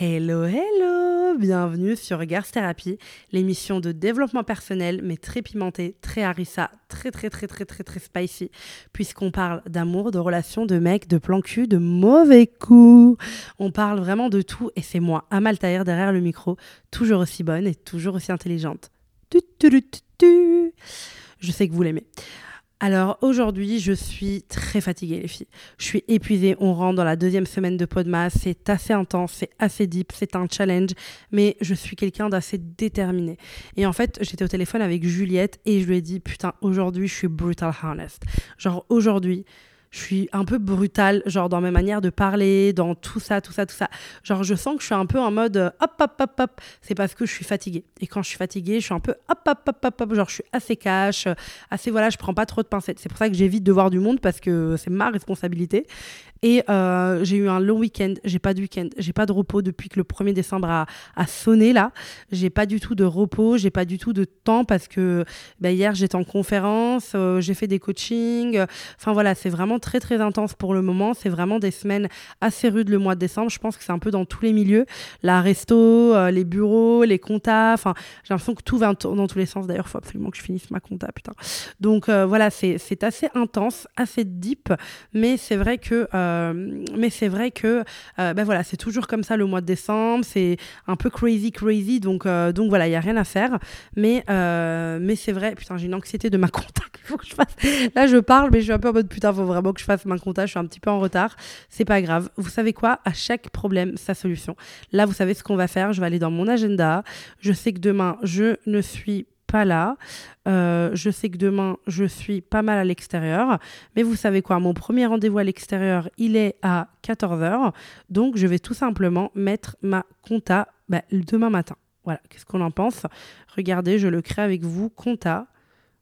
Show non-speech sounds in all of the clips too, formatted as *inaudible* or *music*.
Hello, hello Bienvenue sur Regards Thérapie, l'émission de développement personnel, mais très pimentée, très harissa, très très très très très très spicy, puisqu'on parle d'amour, de relations, de mecs, de plan cul, de mauvais coups. On parle vraiment de tout, et c'est moi, Amal Tahir, derrière le micro, toujours aussi bonne et toujours aussi intelligente. Tu, tu, tu, Je sais que vous l'aimez. Alors aujourd'hui, je suis très fatiguée les filles. Je suis épuisée, on rentre dans la deuxième semaine de Podmas, c'est assez intense, c'est assez deep, c'est un challenge, mais je suis quelqu'un d'assez déterminé. Et en fait, j'étais au téléphone avec Juliette et je lui ai dit, putain, aujourd'hui, je suis brutal honest. Genre aujourd'hui, je suis un peu brutale, genre dans mes manières de parler, dans tout ça, tout ça, tout ça. Genre, je sens que je suis un peu en mode euh, hop, hop, hop, hop. C'est parce que je suis fatiguée. Et quand je suis fatiguée, je suis un peu hop, hop, hop, hop, hop. Genre, je suis assez cash, euh, assez voilà, je prends pas trop de pincettes. C'est pour ça que j'évite de voir du monde parce que c'est ma responsabilité. Et euh, j'ai eu un long week-end. J'ai pas de week-end. J'ai pas de repos depuis que le 1er décembre a, sonné là. J'ai pas du tout de repos. J'ai pas du tout de temps parce que bah, hier j'étais en conférence. Euh, j'ai fait des coachings. Enfin voilà, c'est vraiment très très intense pour le moment. C'est vraiment des semaines assez rudes le mois de décembre. Je pense que c'est un peu dans tous les milieux. La resto, euh, les bureaux, les comptas. Enfin, j'ai l'impression que tout va dans tous les sens. D'ailleurs, il faut absolument que je finisse ma compta, putain. Donc voilà, c'est assez intense, assez deep. Mais c'est vrai que mais c'est vrai que euh, ben voilà, c'est toujours comme ça le mois de décembre, c'est un peu crazy, crazy, donc, euh, donc voilà, il n'y a rien à faire. Mais, mais c'est vrai, putain, j'ai une anxiété de ma *laughs* compta. Là, je parle, mais je suis un peu en mode putain, faut vraiment que je fasse ma compta, je suis un petit peu en retard. C'est pas grave. Vous savez quoi? À chaque problème, sa solution. Là, vous savez ce qu'on va faire. Je vais aller dans mon agenda. Je sais que demain, je ne suis là. Euh, je sais que demain, je suis pas mal à l'extérieur. Mais vous savez quoi Mon premier rendez-vous à l'extérieur, il est à 14h. Donc, je vais tout simplement mettre ma compta bah, demain matin. Voilà, qu'est-ce qu'on en pense? Regardez, je le crée avec vous, compta.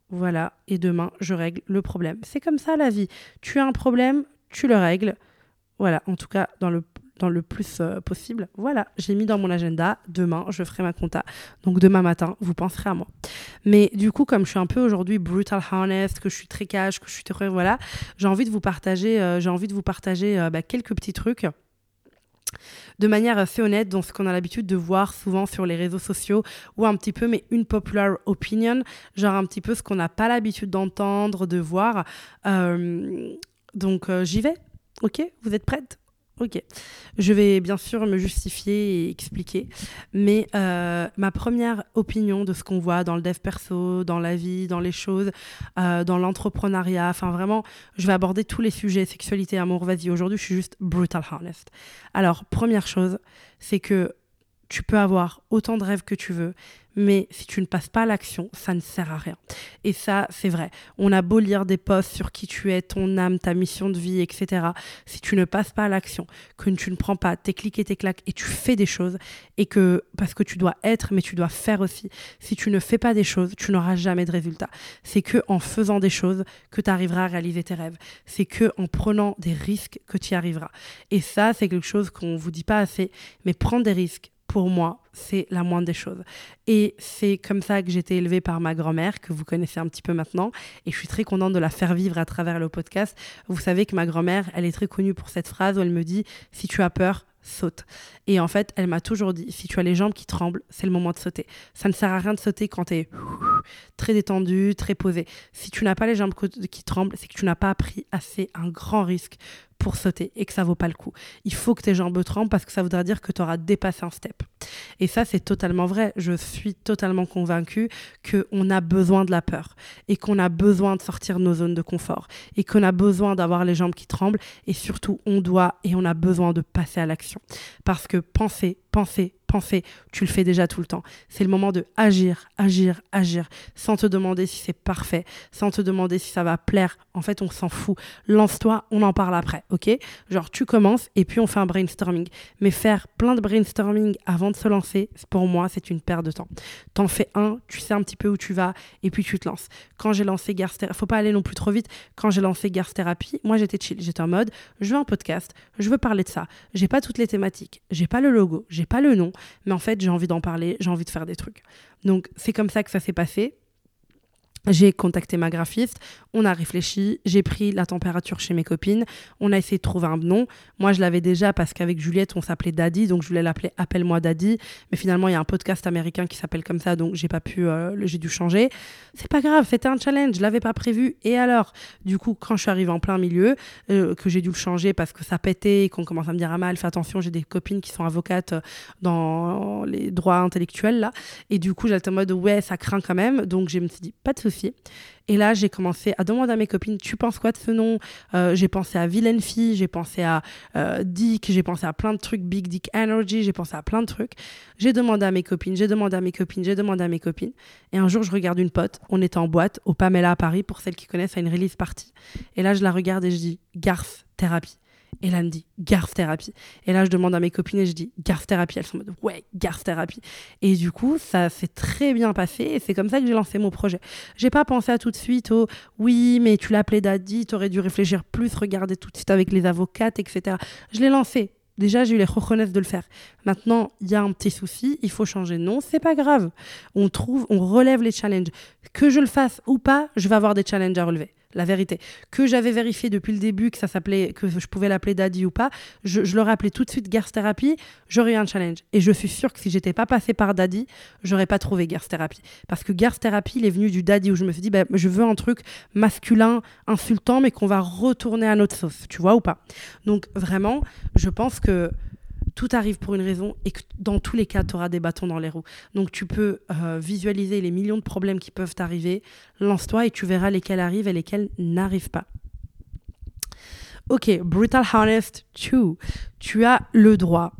Voilà, et demain, je règle le problème. C'est comme ça la vie. Tu as un problème, tu le règles. Voilà, en tout cas, dans le le plus euh, possible. Voilà, j'ai mis dans mon agenda, demain, je ferai ma compta. Donc demain matin, vous penserez à moi. Mais du coup, comme je suis un peu aujourd'hui brutal honest, que je suis très cash, que je suis très... Voilà, j'ai envie de vous partager, euh, j'ai envie de vous partager euh, bah, quelques petits trucs de manière assez honnête dans ce qu'on a l'habitude de voir souvent sur les réseaux sociaux ou un petit peu mais une popular opinion genre un petit peu ce qu'on n'a pas l'habitude d'entendre de voir donc j'y vais ok? Vous êtes prête Ok. Je vais bien sûr me justifier et expliquer, mais euh, ma première opinion de ce qu'on voit dans le dev perso, dans la vie, dans les choses, euh, dans l'entrepreneuriat, enfin vraiment, je vais aborder tous les sujets, sexualité, amour, vas-y, aujourd'hui je suis juste brutal honest. Alors, première chose, c'est que tu peux avoir autant de rêves que tu veux, mais si tu ne passes pas à l'action, ça ne sert à rien. Et ça, c'est vrai. On a beau lire des posts sur qui tu es, ton âme, ta mission de vie, etc. Si tu ne passes pas à l'action, que tu ne prends pas tes clics et tes claques et tu fais des choses, et que, parce que tu dois être, mais tu dois faire aussi. Si tu ne fais pas des choses, tu n'auras jamais de résultats. C'est que en faisant des choses que tu arriveras à réaliser tes rêves. C'est que en prenant des risques que tu y arriveras. Et ça, c'est quelque chose qu'on vous dit pas assez, mais prendre des risques, pour moi, c'est la moindre des choses. Et c'est comme ça que j'ai été élevée par ma grand-mère, que vous connaissez un petit peu maintenant. Et je suis très contente de la faire vivre à travers le podcast. Vous savez que ma grand-mère, elle est très connue pour cette phrase où elle me dit Si tu as peur, saute. Et en fait, elle m'a toujours dit, si tu as les jambes qui tremblent, c'est le moment de sauter. Ça ne sert à rien de sauter quand tu es *laughs* très détendu, très posé. Si tu n'as pas les jambes qui tremblent, c'est que tu n'as pas pris assez un grand risque pour sauter et que ça vaut pas le coup. Il faut que tes jambes tremblent parce que ça voudra dire que tu auras dépassé un step. Et ça, c'est totalement vrai. Je suis totalement convaincue qu'on a besoin de la peur et qu'on a besoin de sortir de nos zones de confort et qu'on a besoin d'avoir les jambes qui tremblent et surtout, on doit et on a besoin de passer à l'action. Parce que penser, penser, tu le fais déjà tout le temps. C'est le moment de agir, agir, agir, sans te demander si c'est parfait, sans te demander si ça va plaire. En fait, on s'en fout. Lance-toi, on en parle après, ok? Genre, tu commences et puis on fait un brainstorming. Mais faire plein de brainstorming avant de se lancer, pour moi, c'est une perte de temps. T'en fais un, tu sais un petit peu où tu vas et puis tu te lances. Quand j'ai lancé Garth Therapy, faut pas aller non plus trop vite. Quand j'ai lancé Garth Therapy, moi j'étais chill. J'étais en mode, je veux un podcast, je veux parler de ça. J'ai pas toutes les thématiques, j'ai pas le logo, j'ai pas le nom, mais en fait, j'ai envie d'en parler, j'ai envie de faire des trucs. Donc, c'est comme ça que ça s'est passé. J'ai contacté ma graphiste, on a réfléchi, j'ai pris la température chez mes copines, on a essayé de trouver un nom. Moi, je l'avais déjà parce qu'avec Juliette, on s'appelait Daddy, donc je voulais l'appeler Appelle-moi Daddy. Mais finalement, il y a un podcast américain qui s'appelle comme ça, donc j'ai pas pu, euh, j'ai dû changer. C'est pas grave, c'était un challenge, je l'avais pas prévu. Et alors, du coup, quand je suis arrivée en plein milieu, euh, que j'ai dû le changer parce que ça pétait et qu'on commence à me dire ah mal, fais attention, j'ai des copines qui sont avocates euh, dans les droits intellectuels là. Et du coup, j'étais en mode ouais, ça craint quand même. Donc je me suis dit pas de et là, j'ai commencé à demander à mes copines, tu penses quoi de ce nom? Euh, J'ai pensé à Vilaine Fille, j'ai pensé à euh, Dick, j'ai pensé à plein de trucs, Big Dick Energy, j'ai pensé à plein de trucs. J'ai demandé à mes copines, j'ai demandé à mes copines, j'ai demandé à mes copines. Et un jour, je regarde une pote, on était en boîte au Pamela à Paris, pour celles qui connaissent, à une release party. Et là, je la regarde et je dis, Garth, thérapie. Et là, elle me dit garth thérapie. Et là, je demande à mes copines et je dis garth thérapie. Elles sont en mode ouais, garth thérapie. Et du coup, ça s'est très bien passé et c'est comme ça que j'ai lancé mon projet. J'ai pas pensé à tout de suite au oui, mais tu l'appelais Daddy, t'aurais dû réfléchir plus, regarder tout de suite avec les avocates, etc. Je l'ai lancé. Déjà, j'ai eu les reconnaissances de le faire. Maintenant, il y a un petit souci, il faut changer. Non, c'est pas grave. On trouve, on relève les challenges. Que je le fasse ou pas, je vais avoir des challenges à relever la vérité. Que j'avais vérifié depuis le début que ça s'appelait, que je pouvais l'appeler Daddy ou pas, je, je l'aurais appelé tout de suite Girls Therapy, j'aurais eu un challenge. Et je suis sûre que si j'étais pas passée par Daddy, j'aurais pas trouvé Girls Therapy. Parce que Girls Therapy, il est venu du Daddy où je me suis dit, bah, je veux un truc masculin, insultant, mais qu'on va retourner à notre sauce, tu vois ou pas? Donc vraiment, je pense que tout arrive pour une raison et que dans tous les cas, tu auras des bâtons dans les roues. Donc tu peux euh, visualiser les millions de problèmes qui peuvent t'arriver, lance-toi et tu verras lesquels arrivent et lesquels n'arrivent pas. Ok, Brutal Honest 2. Tu as le droit.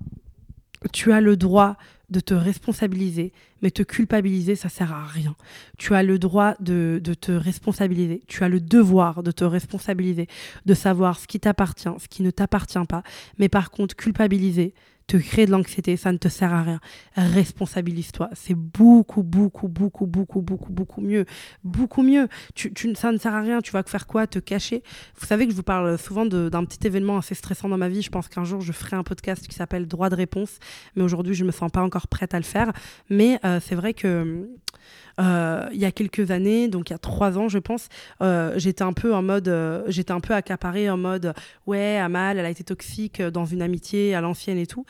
Tu as le droit de te responsabiliser, mais te culpabiliser, ça sert à rien. Tu as le droit de, de te responsabiliser, tu as le devoir de te responsabiliser, de savoir ce qui t'appartient, ce qui ne t'appartient pas, mais par contre, culpabiliser, te créer de l'anxiété, ça ne te sert à rien. Responsabilise-toi. C'est beaucoup, beaucoup, beaucoup, beaucoup, beaucoup, beaucoup mieux. Beaucoup mieux. Tu, tu, ça ne sert à rien. Tu vas faire quoi? Te cacher? Vous savez que je vous parle souvent d'un petit événement assez stressant dans ma vie. Je pense qu'un jour, je ferai un podcast qui s'appelle Droit de réponse. Mais aujourd'hui, je ne me sens pas encore prête à le faire. Mais euh, c'est vrai que euh, il y a quelques années, donc il y a trois ans, je pense, euh, j'étais un peu en mode, euh, j'étais un peu accaparée en mode, ouais, Amal, elle a été toxique dans une amitié à l'ancienne et tout.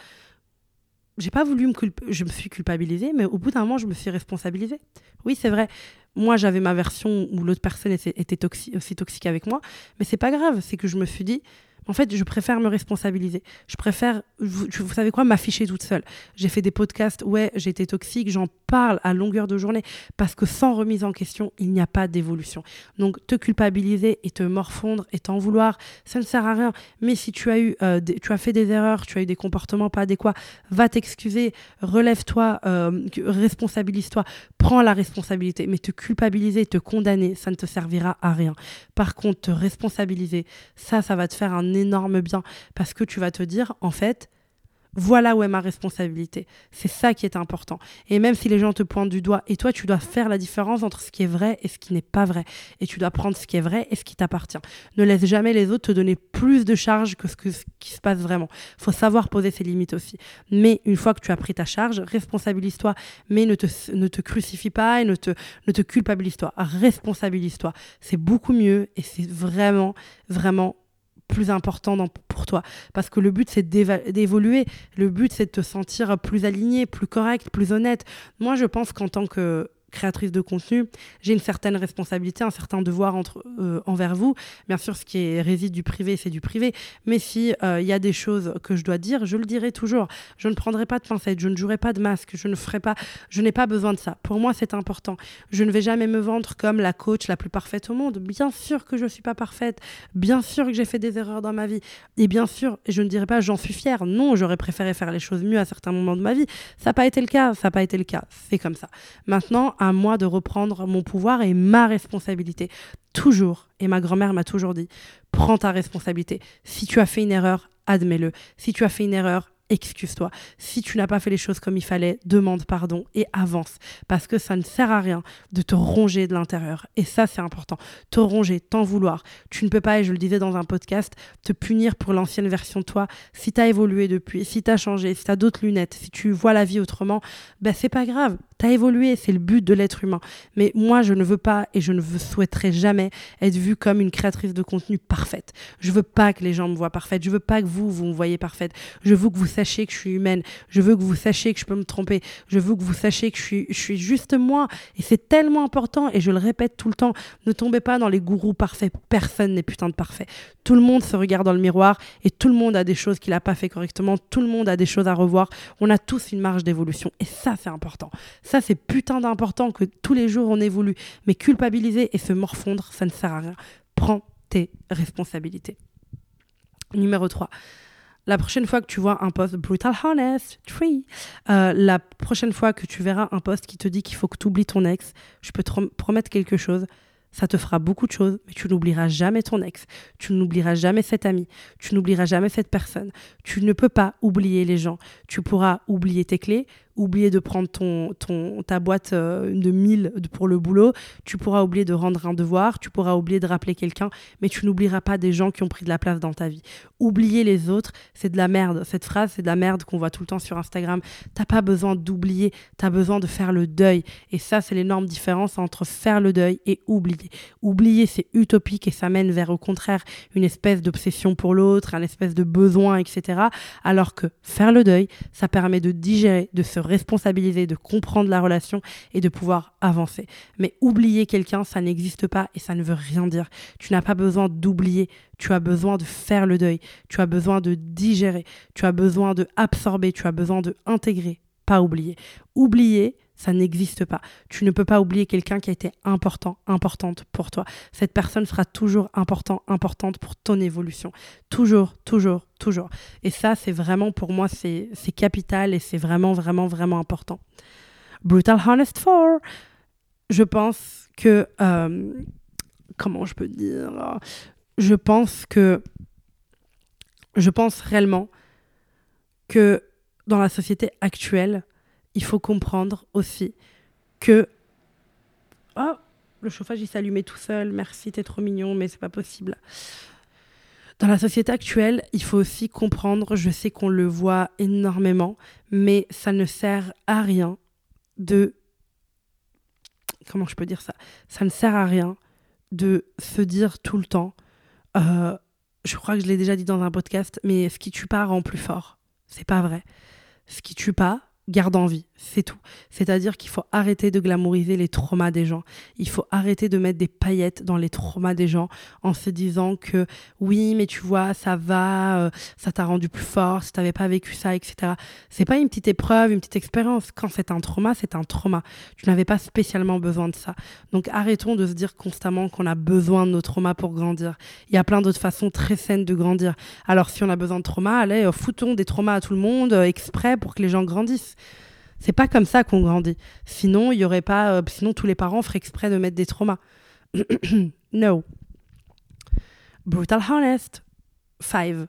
J'ai pas voulu me je me suis culpabilisée, mais au bout d'un moment, je me suis responsabilisée. Oui, c'est vrai. Moi, j'avais ma version où l'autre personne était, était aussi toxique avec moi, mais c'est pas grave. C'est que je me suis dit, en fait, je préfère me responsabiliser. Je préfère, vous, savez quoi, m'afficher toute seule. J'ai fait des podcasts, ouais, été toxique, j'en parle à longueur de journée parce que sans remise en question, il n'y a pas d'évolution. Donc, te culpabiliser et te morfondre et t'en vouloir, ça ne sert à rien. Mais si tu as eu, euh, tu as fait des erreurs, tu as eu des comportements pas adéquats, va t'excuser, relève-toi, euh, responsabilise-toi, prends la responsabilité. Mais te culpabiliser, te condamner, ça ne te servira à rien. Par contre, te responsabiliser, ça, ça va te faire un énorme bien parce que tu vas te dire, en fait, voilà où est ma responsabilité. C'est ça qui est important. Et même si les gens te pointent du doigt, et toi, tu dois faire la différence entre ce qui est vrai et ce qui n'est pas vrai. Et tu dois prendre ce qui est vrai et ce qui t'appartient. Ne laisse jamais les autres te donner plus de charge que ce, que, ce qui se passe vraiment. Faut savoir poser ses limites aussi. Mais une fois que tu as pris ta charge, responsabilise-toi, mais ne te, ne te crucifie pas et ne te, ne te culpabilise-toi. Responsabilise-toi. C'est beaucoup mieux et c'est vraiment, vraiment plus important pour toi. Parce que le but, c'est d'évoluer. Le but, c'est de te sentir plus aligné, plus correct, plus honnête. Moi, je pense qu'en tant que créatrice de contenu, j'ai une certaine responsabilité, un certain devoir entre, euh, envers vous. Bien sûr, ce qui est, réside du privé, c'est du privé. Mais si euh, il y a des choses que je dois dire, je le dirai toujours. Je ne prendrai pas de pincettes, je ne jouerai pas de masque, je ne ferai pas, je n'ai pas besoin de ça. Pour moi, c'est important. Je ne vais jamais me vendre comme la coach la plus parfaite au monde. Bien sûr que je ne suis pas parfaite. Bien sûr que j'ai fait des erreurs dans ma vie. Et bien sûr, je ne dirais pas j'en suis fière. Non, j'aurais préféré faire les choses mieux à certains moments de ma vie. Ça n'a pas été le cas. Ça n'a pas été le cas. C'est comme ça. Maintenant, à moi de reprendre mon pouvoir et ma responsabilité. Toujours, et ma grand-mère m'a toujours dit, prends ta responsabilité. Si tu as fait une erreur, admets-le. Si tu as fait une erreur, excuse-toi. Si tu n'as pas fait les choses comme il fallait, demande pardon et avance. Parce que ça ne sert à rien de te ronger de l'intérieur. Et ça, c'est important. Te ronger, t'en vouloir. Tu ne peux pas, et je le disais dans un podcast, te punir pour l'ancienne version de toi. Si tu as évolué depuis, si tu as changé, si tu as d'autres lunettes, si tu vois la vie autrement, ben c'est pas grave T'as évolué, c'est le but de l'être humain. Mais moi, je ne veux pas et je ne souhaiterais jamais être vue comme une créatrice de contenu parfaite. Je veux pas que les gens me voient parfaite. Je veux pas que vous, vous me voyez parfaite. Je veux que vous sachiez que je suis humaine. Je veux que vous sachiez que je peux me tromper. Je veux que vous sachiez que je suis, je suis juste moi. Et c'est tellement important. Et je le répète tout le temps. Ne tombez pas dans les gourous parfaits. Personne n'est putain de parfait. Tout le monde se regarde dans le miroir et tout le monde a des choses qu'il n'a pas fait correctement. Tout le monde a des choses à revoir. On a tous une marge d'évolution. Et ça, c'est important. Ça, c'est putain d'important que tous les jours on évolue. Mais culpabiliser et se morfondre, ça ne sert à rien. Prends tes responsabilités. Numéro 3. La prochaine fois que tu vois un post brutal honest, tree, euh, la prochaine fois que tu verras un post qui te dit qu'il faut que tu oublies ton ex, je peux te promettre quelque chose, ça te fera beaucoup de choses, mais tu n'oublieras jamais ton ex, tu n'oublieras jamais cet ami, tu n'oublieras jamais cette personne. Tu ne peux pas oublier les gens. Tu pourras oublier tes clés, oublier de prendre ton, ton, ta boîte euh, de 1000 pour le boulot, tu pourras oublier de rendre un devoir, tu pourras oublier de rappeler quelqu'un, mais tu n'oublieras pas des gens qui ont pris de la place dans ta vie. Oublier les autres, c'est de la merde. Cette phrase, c'est de la merde qu'on voit tout le temps sur Instagram. T'as pas besoin d'oublier, tu as besoin de faire le deuil. Et ça, c'est l'énorme différence entre faire le deuil et oublier. Oublier, c'est utopique et ça mène vers, au contraire, une espèce d'obsession pour l'autre, un espèce de besoin, etc. Alors que faire le deuil, ça permet de digérer, de se responsabiliser, de comprendre la relation et de pouvoir avancer. Mais oublier quelqu'un, ça n'existe pas et ça ne veut rien dire. Tu n'as pas besoin d'oublier, tu as besoin de faire le deuil, tu as besoin de digérer, tu as besoin de absorber, tu as besoin de intégrer, pas oublier. Oublier, ça n'existe pas. Tu ne peux pas oublier quelqu'un qui a été important, importante pour toi. Cette personne sera toujours important, importante pour ton évolution. Toujours, toujours, toujours. Et ça, c'est vraiment, pour moi, c'est capital et c'est vraiment, vraiment, vraiment important. Brutal Honest 4. Je pense que... Euh, comment je peux dire? Je pense que... Je pense réellement que dans la société actuelle, il faut comprendre aussi que. Oh, le chauffage il s'allumait tout seul, merci, t'es trop mignon, mais c'est pas possible. Dans la société actuelle, il faut aussi comprendre, je sais qu'on le voit énormément, mais ça ne sert à rien de. Comment je peux dire ça? Ça ne sert à rien de se dire tout le temps. Euh, je crois que je l'ai déjà dit dans un podcast, mais ce qui tue pas rend plus fort. C'est pas vrai. Ce qui tue pas garde en vie, c'est tout. C'est-à-dire qu'il faut arrêter de glamouriser les traumas des gens. Il faut arrêter de mettre des paillettes dans les traumas des gens en se disant que oui, mais tu vois, ça va, euh, ça t'a rendu plus fort, si t'avais pas vécu ça, etc. C'est pas une petite épreuve, une petite expérience. Quand c'est un trauma, c'est un trauma. Tu n'avais pas spécialement besoin de ça. Donc arrêtons de se dire constamment qu'on a besoin de nos traumas pour grandir. Il y a plein d'autres façons très saines de grandir. Alors si on a besoin de traumas, allez, euh, foutons des traumas à tout le monde euh, exprès pour que les gens grandissent. C'est pas comme ça qu'on grandit. Sinon, il y aurait pas. Euh, sinon, tous les parents feraient exprès de mettre des traumas. *clears throat* no. Brutal honest. Five.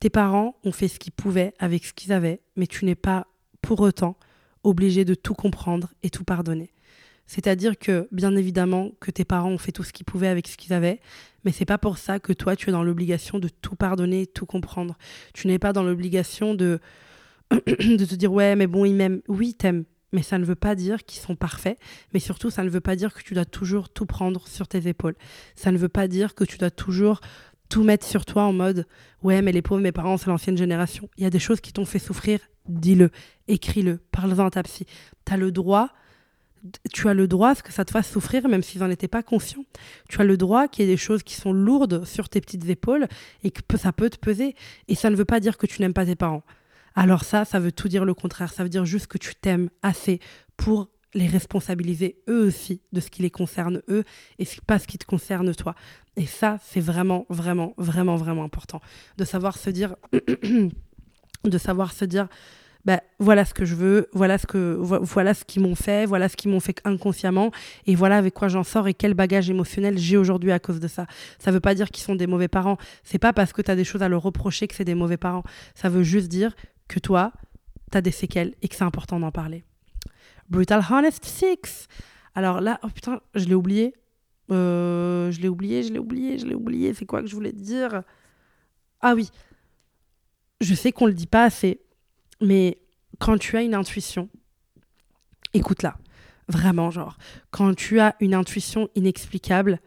Tes parents ont fait ce qu'ils pouvaient avec ce qu'ils avaient, mais tu n'es pas pour autant obligé de tout comprendre et tout pardonner. C'est-à-dire que, bien évidemment, que tes parents ont fait tout ce qu'ils pouvaient avec ce qu'ils avaient, mais c'est pas pour ça que toi, tu es dans l'obligation de tout pardonner, tout comprendre. Tu n'es pas dans l'obligation de *coughs* de te dire ouais mais bon ils m'aiment oui t'aimes mais ça ne veut pas dire qu'ils sont parfaits. Mais surtout ça ne veut pas dire que tu dois toujours tout prendre sur tes épaules. Ça ne veut pas dire que tu dois toujours tout mettre sur toi en mode ouais mais les pauvres mes parents c'est l'ancienne génération. Il y a des choses qui t'ont fait souffrir. Dis-le. Écris-le. Parle-en à ta psy. Tu as le droit tu as le droit à ce que ça te fasse souffrir, même s'ils n'en étaient pas conscients. Tu as le droit qu'il y ait des choses qui sont lourdes sur tes petites épaules et que ça peut te peser. Et ça ne veut pas dire que tu n'aimes pas tes parents alors ça, ça veut tout dire le contraire. Ça veut dire juste que tu t'aimes assez pour les responsabiliser eux aussi de ce qui les concerne eux et pas ce qui te concerne toi. Et ça, c'est vraiment, vraiment, vraiment, vraiment important. De savoir se dire, *clears throat* de savoir se dire, ben, voilà ce que je veux, voilà ce que voilà ce qu'ils m'ont fait, voilà ce qu'ils m'ont fait inconsciemment et voilà avec quoi j'en sors et quel bagage émotionnel j'ai aujourd'hui à cause de ça. Ça veut pas dire qu'ils sont des mauvais parents, c'est pas parce que tu as des choses à leur reprocher que c'est des mauvais parents. Ça veut juste dire que toi, tu as des séquelles et que c'est important d'en parler. Brutal Honest 6. Alors là, oh putain, je l'ai oublié. Euh, je l'ai oublié, je l'ai oublié, je l'ai oublié. C'est quoi que je voulais dire? Ah oui. Je sais qu'on le dit pas assez, mais quand tu as une intuition, écoute-la. Vraiment, genre, quand tu as une intuition inexplicable,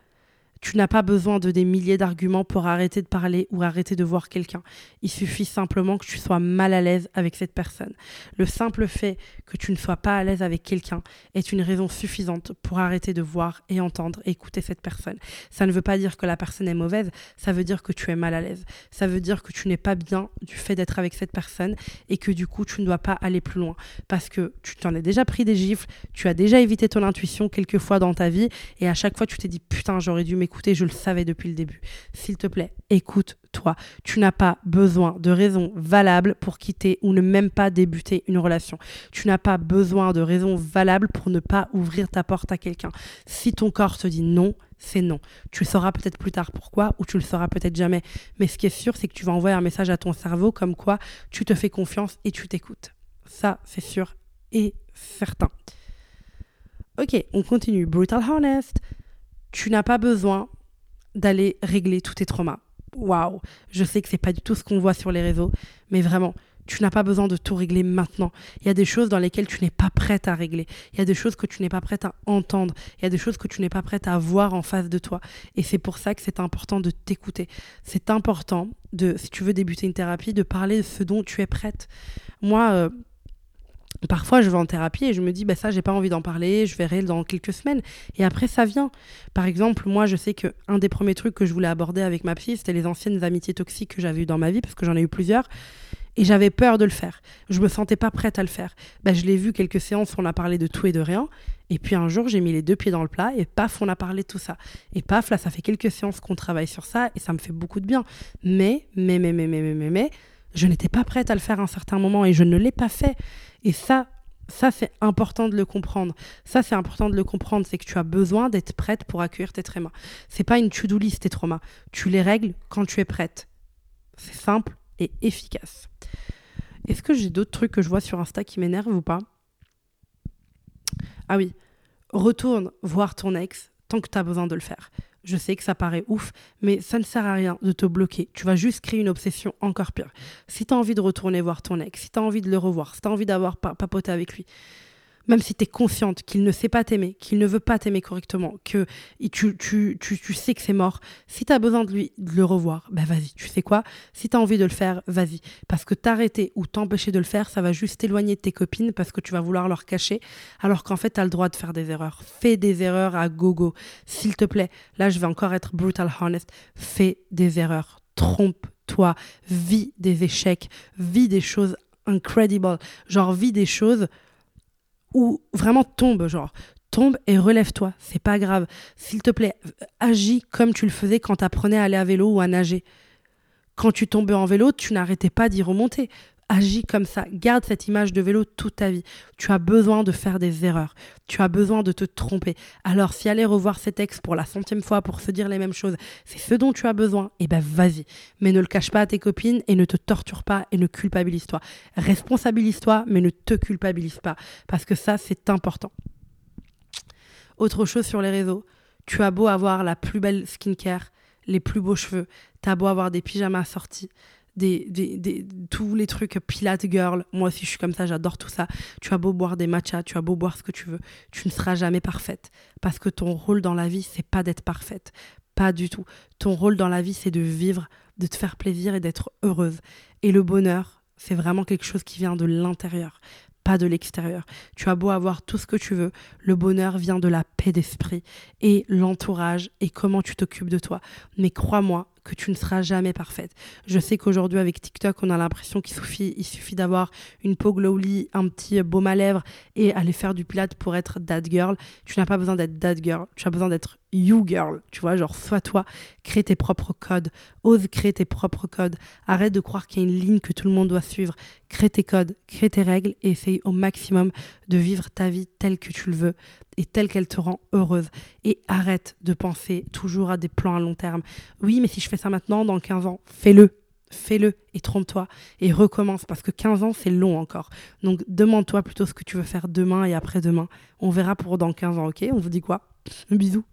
tu n'as pas besoin de des milliers d'arguments pour arrêter de parler ou arrêter de voir quelqu'un. Il suffit simplement que tu sois mal à l'aise avec cette personne. Le simple fait que tu ne sois pas à l'aise avec quelqu'un est une raison suffisante pour arrêter de voir et entendre et écouter cette personne. Ça ne veut pas dire que la personne est mauvaise, ça veut dire que tu es mal à l'aise. Ça veut dire que tu n'es pas bien du fait d'être avec cette personne et que du coup tu ne dois pas aller plus loin parce que tu t'en es déjà pris des gifles, tu as déjà évité ton intuition quelques fois dans ta vie et à chaque fois tu t'es dit putain j'aurais dû m'écouter écoutez, je le savais depuis le début. S'il te plaît, écoute-toi. Tu n'as pas besoin de raisons valables pour quitter ou ne même pas débuter une relation. Tu n'as pas besoin de raisons valables pour ne pas ouvrir ta porte à quelqu'un. Si ton corps te dit non, c'est non. Tu sauras peut-être plus tard pourquoi ou tu le sauras peut-être jamais. Mais ce qui est sûr, c'est que tu vas envoyer un message à ton cerveau comme quoi tu te fais confiance et tu t'écoutes. Ça, c'est sûr et certain. Ok, on continue. Brutal Honest tu n'as pas besoin d'aller régler tous tes traumas. Waouh, je sais que c'est pas du tout ce qu'on voit sur les réseaux, mais vraiment, tu n'as pas besoin de tout régler maintenant. Il y a des choses dans lesquelles tu n'es pas prête à régler. Il y a des choses que tu n'es pas prête à entendre. Il y a des choses que tu n'es pas prête à voir en face de toi. Et c'est pour ça que c'est important de t'écouter. C'est important de, si tu veux débuter une thérapie, de parler de ce dont tu es prête. Moi, euh, Parfois, je vais en thérapie et je me dis, bah, ça, j'ai pas envie d'en parler, je verrai dans quelques semaines. Et après, ça vient. Par exemple, moi, je sais qu'un des premiers trucs que je voulais aborder avec ma psy, c'était les anciennes amitiés toxiques que j'avais eues dans ma vie, parce que j'en ai eu plusieurs. Et j'avais peur de le faire. Je me sentais pas prête à le faire. Bah, je l'ai vu quelques séances on a parlé de tout et de rien. Et puis un jour, j'ai mis les deux pieds dans le plat et paf, on a parlé de tout ça. Et paf, là, ça fait quelques séances qu'on travaille sur ça et ça me fait beaucoup de bien. Mais, mais, mais, mais, mais, mais, mais, mais je n'étais pas prête à le faire à un certain moment et je ne l'ai pas fait. Et ça, ça c'est important de le comprendre. Ça c'est important de le comprendre, c'est que tu as besoin d'être prête pour accueillir tes traumas. C'est pas une to-do list tes traumas. Tu les règles quand tu es prête. C'est simple et efficace. Est-ce que j'ai d'autres trucs que je vois sur Insta qui m'énervent ou pas? Ah oui, retourne voir ton ex tant que tu as besoin de le faire. Je sais que ça paraît ouf, mais ça ne sert à rien de te bloquer. Tu vas juste créer une obsession encore pire. Si tu as envie de retourner voir ton ex, si tu as envie de le revoir, si tu as envie d'avoir papoté avec lui, même si tu es consciente qu'il ne sait pas t'aimer, qu'il ne veut pas t'aimer correctement, que tu, tu, tu, tu sais que c'est mort, si tu as besoin de lui de le revoir, ben vas-y, tu sais quoi? Si tu as envie de le faire, vas-y. Parce que t'arrêter ou t'empêcher de le faire, ça va juste t'éloigner de tes copines parce que tu vas vouloir leur cacher, alors qu'en fait, tu as le droit de faire des erreurs. Fais des erreurs à gogo, s'il te plaît. Là, je vais encore être brutal honest. Fais des erreurs. Trompe-toi. Vis des échecs. Vis des choses incredible. Genre, vis des choses ou vraiment tombe, genre tombe et relève-toi, c'est pas grave. S'il te plaît, agis comme tu le faisais quand tu apprenais à aller à vélo ou à nager. Quand tu tombais en vélo, tu n'arrêtais pas d'y remonter agis comme ça. Garde cette image de vélo toute ta vie. Tu as besoin de faire des erreurs. Tu as besoin de te tromper. Alors, si aller revoir cet ex pour la centième fois pour se dire les mêmes choses, c'est ce dont tu as besoin, eh ben vas-y. Mais ne le cache pas à tes copines et ne te torture pas et ne culpabilise-toi. Responsabilise-toi, mais ne te culpabilise pas. Parce que ça, c'est important. Autre chose sur les réseaux, tu as beau avoir la plus belle skincare, les plus beaux cheveux, tu as beau avoir des pyjamas sortis, des, des, tous les trucs Pilate Girl. Moi aussi, je suis comme ça, j'adore tout ça. Tu as beau boire des matchas, tu as beau boire ce que tu veux, tu ne seras jamais parfaite. Parce que ton rôle dans la vie, c'est pas d'être parfaite. Pas du tout. Ton rôle dans la vie, c'est de vivre, de te faire plaisir et d'être heureuse. Et le bonheur, c'est vraiment quelque chose qui vient de l'intérieur, pas de l'extérieur. Tu as beau avoir tout ce que tu veux, le bonheur vient de la paix d'esprit et l'entourage et comment tu t'occupes de toi. Mais crois-moi, que tu ne seras jamais parfaite. Je sais qu'aujourd'hui avec TikTok, on a l'impression qu'il suffit, il suffit d'avoir une peau glowly, un petit baume à lèvres et aller faire du pilate pour être that girl. Tu n'as pas besoin d'être that girl, tu as besoin d'être you girl, tu vois, genre sois toi, crée tes propres codes, ose créer tes propres codes, arrête de croire qu'il y a une ligne que tout le monde doit suivre, crée tes codes, crée tes règles et essaye au maximum de vivre ta vie telle que tu le veux et telle qu'elle te rend heureuse. Et arrête de penser toujours à des plans à long terme. Oui, mais si je fais ça maintenant, dans 15 ans, fais-le. Fais-le et trompe-toi et recommence parce que 15 ans c'est long encore. Donc demande-toi plutôt ce que tu veux faire demain et après-demain. On verra pour dans 15 ans, ok? On vous dit quoi? Bisous.